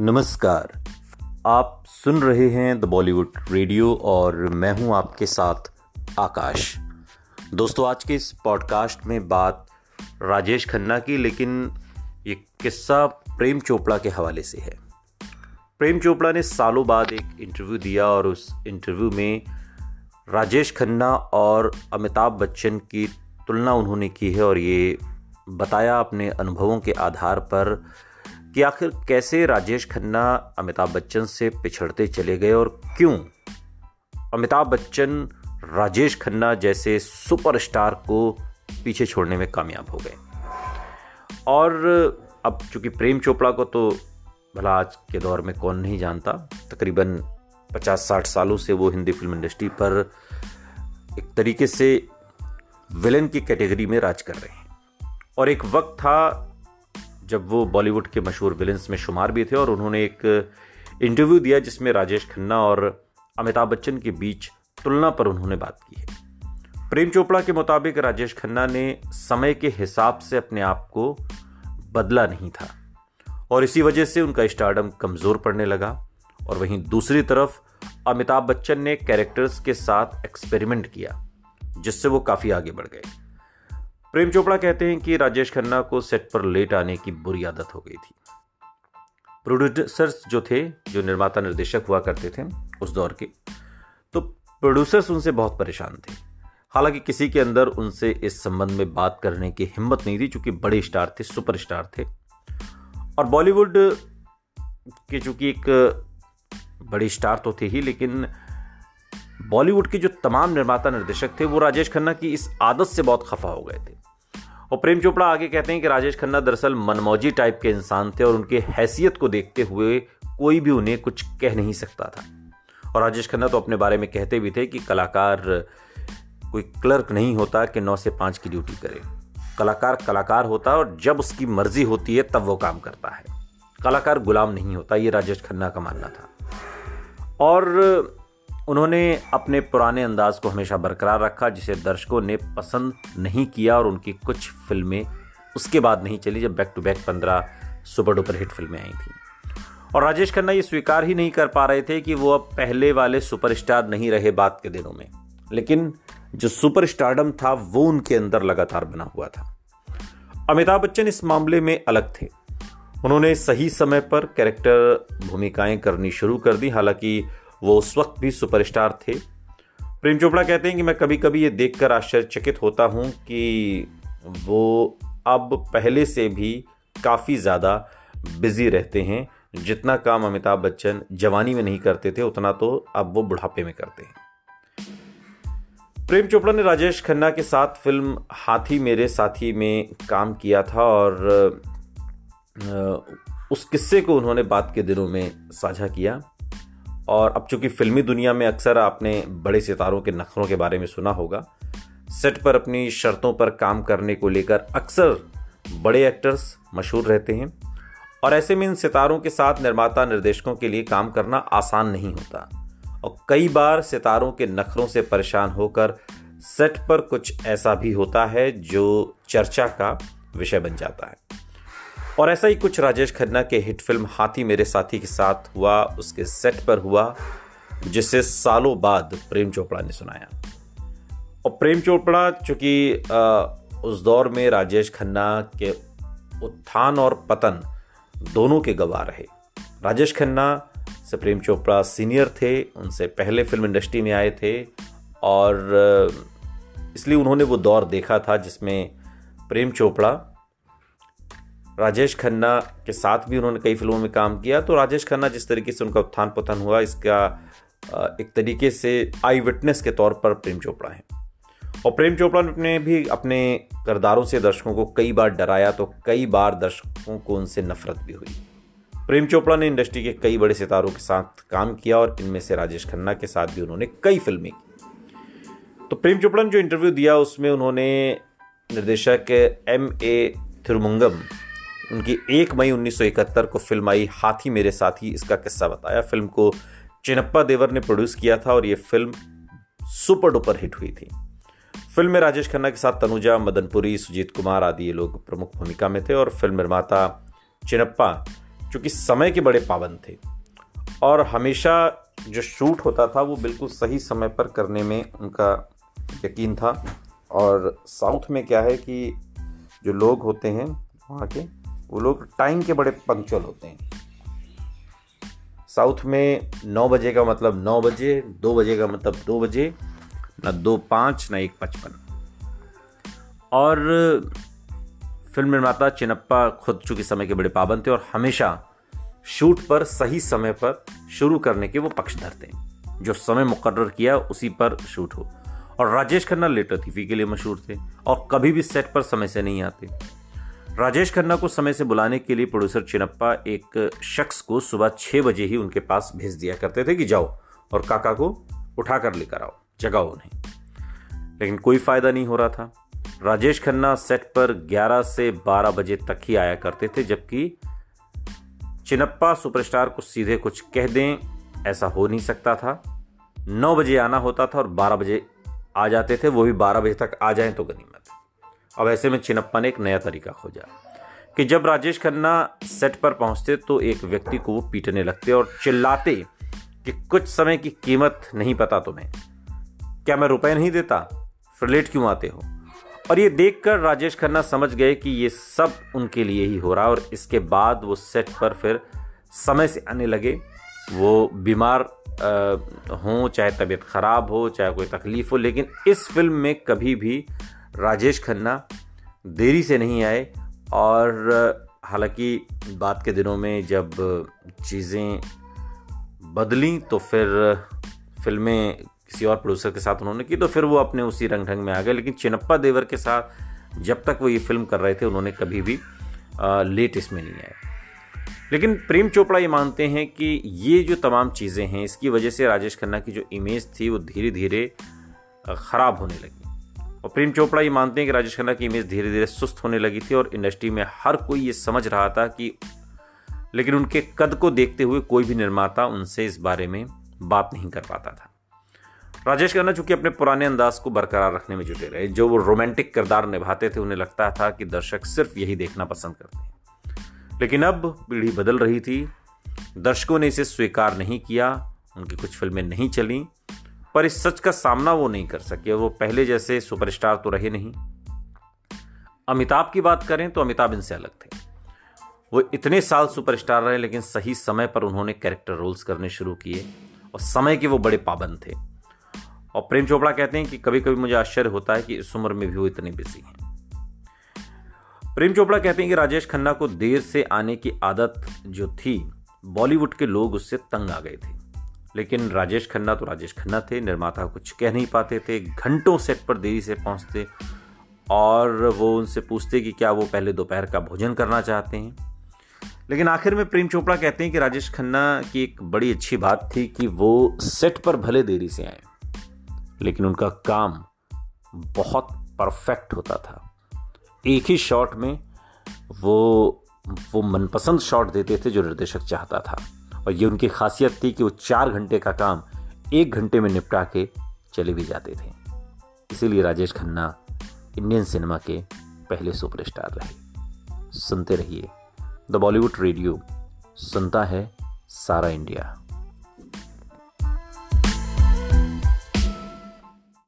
नमस्कार। आप सुन रहे हैं द बॉलीवुड रेडियो और मैं हूँ आपके साथ आकाश। दोस्तों, आज के इस पॉडकास्ट में बात राजेश खन्ना की, लेकिन ये किस्सा प्रेम चोपड़ा के हवाले से है। प्रेम चोपड़ा ने सालों बाद एक इंटरव्यू दिया और उस इंटरव्यू में राजेश खन्ना और अमिताभ बच्चन की तुलना उन्होंने की है और ये बताया अपने अनुभवों के आधार पर कि आखिर कैसे राजेश खन्ना अमिताभ बच्चन से पिछड़ते चले गए और क्यों अमिताभ बच्चन, राजेश खन्ना जैसे सुपरस्टार को पीछे छोड़ने में कामयाब हो गए। और अब चूँकि प्रेम चोपड़ा को तो भला आज के दौर में कौन नहीं जानता, तकरीबन 50-60 सालों से वो हिंदी फ़िल्म इंडस्ट्री पर एक तरीके से विलन की कैटेगरी में राज कर रहे हैं। और एक वक्त था जब वो बॉलीवुड के मशहूर विलन्स में शुमार भी थे और उन्होंने एक इंटरव्यू दिया जिसमें राजेश खन्ना और अमिताभ बच्चन के बीच तुलना पर उन्होंने बात की है। प्रेम चोपड़ा के मुताबिक राजेश खन्ना ने समय के हिसाब से अपने आप को बदला नहीं था और इसी वजह से उनका स्टार्डम कमज़ोर पड़ने लगा और वहीं दूसरी तरफ़ अमिताभ बच्चन ने कैरेक्टर्स के साथ एक्सपेरिमेंट किया, जिससे वो काफ़ी आगे बढ़ गए। प्रेम चोपड़ा कहते हैं कि राजेश खन्ना को सेट पर लेट आने की बुरी आदत हो गई थी। प्रोड्यूसर्स जो थे, जो निर्माता निर्देशक हुआ करते थे, उस दौर के तो प्रोड्यूसर्स उनसे बहुत परेशान थे। हालाँकि किसी के अंदर उनसे इस संबंध में बात करने की हिम्मत नहीं थी, चूँकि बड़े स्टार थे सुपर स्टार थे। और बॉलीवुड के चूँकि एक बड़े स्टार तो थे ही, लेकिन बॉलीवुड के जो तमाम निर्माता निर्देशक थे, वो राजेश खन्ना की इस आदत से बहुत खफा हो गए थे। और प्रेम चोपड़ा आगे कहते हैं कि राजेश खन्ना दरअसल मनमौजी टाइप के इंसान थे और उनके हैसियत को देखते हुए कोई भी उन्हें कुछ कह नहीं सकता था। और राजेश खन्ना तो अपने बारे में कहते भी थे कि कलाकार, कोई क्लर्क नहीं होता कि नौ से पाँच की ड्यूटी करे। कलाकार कलाकार होता है और जब उसकी मर्ज़ी होती है, तब वो काम करता है। कलाकार गुलाम नहीं होता, ये राजेश खन्ना का मानना था। और उन्होंने अपने पुराने अंदाज को हमेशा बरकरार रखा, जिसे दर्शकों ने पसंद नहीं किया और उनकी कुछ फ़िल्में उसके बाद नहीं चली, जब बैक टू बैक पंद्रह सुपर डुपर हिट फ़िल्में आई थी। और राजेश खन्ना ये स्वीकार ही नहीं कर पा रहे थे कि वो अब पहले वाले सुपरस्टार नहीं रहे बात के दिनों में। लेकिन जो सुपर स्टारडम था, वो उनके अंदर लगातार बना हुआ था। अमिताभ बच्चन इस मामले में अलग थे। उन्होंने सही समय पर कैरेक्टर भूमिकाएँ करनी शुरू कर दी, हालाँकि वो उस वक्त भी सुपरस्टार थे। प्रेम चोपड़ा कहते हैं कि मैं कभी कभी ये देखकर आश्चर्यचकित होता हूँ कि वो अब पहले से भी काफ़ी ज़्यादा बिज़ी रहते हैं। जितना काम अमिताभ बच्चन जवानी में नहीं करते थे, उतना तो अब वो बुढ़ापे में करते हैं। प्रेम चोपड़ा ने राजेश खन्ना के साथ फ़िल्म हाथी मेरे साथी में काम किया था और उस किस्से को उन्होंने बाद के दिनों में साझा किया। और अब चूँकि फिल्मी दुनिया में अक्सर आपने बड़े सितारों के नखरों के बारे में सुना होगा सेट पर अपनी शर्तों पर काम करने को लेकर अक्सर बड़े एक्टर्स मशहूर रहते हैं और ऐसे में इन सितारों के साथ निर्माता निर्देशकों के लिए काम करना आसान नहीं होता। और कई बार सितारों के नखरों से परेशान होकर सेट पर कुछ ऐसा भी होता है जो चर्चा का विषय बन जाता है। और ऐसा ही कुछ राजेश खन्ना के हिट फ़िल्म हाथी मेरे साथी के साथ हुआ, उसके सेट पर हुआ, जिसे सालों बाद प्रेम चोपड़ा ने सुनाया। और प्रेम चोपड़ा, चूँकि उस दौर में राजेश खन्ना के उत्थान और पतन दोनों के गवाह रहे। राजेश खन्ना से प्रेम चोपड़ा सीनियर थे, उनसे पहले फ़िल्म इंडस्ट्री में आए थे, और इसलिए उन्होंने वो दौर देखा था जिसमें प्रेम चोपड़ा राजेश खन्ना के साथ भी उन्होंने कई फ़िल्मों में काम किया। तो राजेश खन्ना जिस तरीके से उनका उत्थान पतन हुआ, इसका एक तरीके से आई विटनेस के तौर पर प्रेम चोपड़ा है। और प्रेम चोपड़ा ने भी अपने करदारों से दर्शकों को कई बार डराया तो कई बार दर्शकों को उनसे नफरत भी हुई। प्रेम चोपड़ा ने इंडस्ट्री के कई बड़े सितारों के साथ काम किया और इनमें से राजेश खन्ना के साथ भी उन्होंने कई फ़िल्में की। तो प्रेम चोपड़ा ने जो इंटरव्यू दिया, उसमें उन्होंने निर्देशक एम ए थिरुमंगम उनकी एक मई 1971 को फ़िल्म आई हाथी मेरे साथी, इसका किस्सा बताया। फ़िल्म को चिनप्पा देवर ने प्रोड्यूस किया था और ये फ़िल्म सुपर डुपर हिट हुई थी। फ़िल्म में राजेश खन्ना के साथ तनुजा मदनपुरी सुजीत कुमार आदि ये लोग प्रमुख भूमिका में थे और फ़िल्म निर्माता चिनप्पा, चूँकि समय के बड़े पाबंद थे। और हमेशा जो शूट होता था वो बिल्कुल सही समय पर करने में उनका यकीन था। और साउथ में क्या है कि जो लोग होते हैं, वहाँ के वो लोग टाइम के बड़े पंक्चुअल होते हैं। साउथ में नौ बजे का मतलब नौ बजे, दो बजे का मतलब दो बजे, न दो पाँच, न एक पचपन। और फ़िल्म निर्माता चिनप्पा खुद चूँकि समय के बड़े पाबंद थे और हमेशा शूट पर सही समय पर शुरू करने के वो पक्ष धरते हैं जो समय मुकर्र किया, उसी पर शूट हो। और राजेश खन्ना लेटर थी के लिए मशहूर थे और कभी भी सेट पर समय से नहीं आते। राजेश खन्ना को समय से बुलाने के लिए प्रोड्यूसर चिनप्पा एक शख्स को सुबह छह बजे ही उनके पास भेज दिया करते थे कि जाओ और काका को उठा कर लेकर आओ, जगाओ उन्हें लेकिन कोई फ़ायदा नहीं हो रहा था। राजेश खन्ना सेट पर 11 से 12 बजे तक ही आया करते थे, जबकि चिनप्पा सुपरस्टार को सीधे कुछ कह दें, ऐसा हो नहीं सकता था। 9 बजे आना होता था और 12 बजे आ जाते थे, वो भी 12 बजे तक आ जाएँ तो गनीमत। अब ऐसे में चिनप्पा ने एक नया तरीका खोजा, कि जब राजेश खन्ना सेट पर पहुँचते तो एक व्यक्ति को वो पीटने लगते और चिल्लाते कि कुछ समय की कीमत नहीं पता तुम्हें। क्या मैं रुपए नहीं देता? फिर लेट क्यों आते हो? और ये देखकर राजेश खन्ना समझ गए कि ये सब उनके लिए ही हो रहा और इसके बाद वो सेट पर फिर समय से आने लगे। वो बीमार हों, चाहे तबीयत ख़राब हो, चाहे कोई तकलीफ़ हो, लेकिन इस फ़िल्म में कभी भी राजेश खन्ना देरी से नहीं आए और, हालाँकि बात के दिनों में जब चीज़ें बदली तो फिर फ़िल्में किसी और प्रोड्यूसर के साथ उन्होंने की तो फिर वो अपने उसी रंग ढंग में आ गए। लेकिन चिनप्पा देवर के साथ जब तक वो ये फ़िल्म कर रहे थे, उन्होंने कभी भी लेट इसमें नहीं आया। लेकिन प्रेम चोपड़ा ये मानते हैं कि ये जो तमाम चीज़ें हैं, इसकी वजह से राजेश खन्ना की जो इमेज थी, वो धीरे धीरे ख़राब होने लगी। और प्रेम चोपड़ा ये मानते हैं कि राजेश खन्ना की इमेज धीरे धीरे सुस्त होने लगी थी और इंडस्ट्री में हर कोई ये समझ रहा था कि लेकिन उनके कद को देखते हुए कोई भी निर्माता उनसे इस बारे में बात नहीं कर पाता था। राजेश खन्ना चूँकि अपने पुराने अंदाज को बरकरार रखने में जुटे रहे, जो वो रोमांटिक किरदार निभाते थे, उन्हें लगता था कि दर्शक सिर्फ़ यही देखना पसंद करते हैं। लेकिन अब पीढ़ी बदल रही थी, दर्शकों ने इसे स्वीकार नहीं किया, उनकी कुछ फ़िल्में नहीं चली पर इस सच का सामना वो नहीं कर सके, वो पहले जैसे सुपरस्टार तो रहे नहीं। अमिताभ की बात करें तो अमिताभ इनसे अलग थे। वो इतने साल सुपरस्टार रहे, लेकिन सही समय पर उन्होंने कैरेक्टर रोल्स करने शुरू किए और समय के वो बड़े पाबंद थे। और प्रेम चोपड़ा कहते हैं कि कभी कभी मुझे आश्चर्य होता है कि इस उम्र में भी वो इतने बिज़ी हैं। प्रेम चोपड़ा कहते हैं कि राजेश खन्ना को देर से आने की आदत जो थी, बॉलीवुड के लोग उससे तंग आ गए थे। लेकिन राजेश खन्ना तो राजेश खन्ना थे, निर्माता कुछ कह नहीं पाते थे, घंटों सेट पर देरी से पहुँचते और वो उनसे पूछते कि क्या वो पहले दोपहर का भोजन करना चाहते हैं। लेकिन आखिर में प्रेम चोपड़ा कहते हैं कि राजेश खन्ना की एक बड़ी अच्छी बात थी कि वो सेट पर भले देरी से आए, लेकिन उनका काम बहुत परफेक्ट होता था। एक ही शॉट में वो वो मनपसंद शॉट देते थे जो निर्देशक चाहता था। और ये उनकी खासियत थी कि वो चार घंटे का काम एक घंटे में निपटा के चले भी जाते थे। इसीलिए राजेश खन्ना इंडियन सिनेमा के पहले सुपरस्टार रहे। सुनते रहिए। द बॉलीवुड रेडियो, सुनता है सारा इंडिया।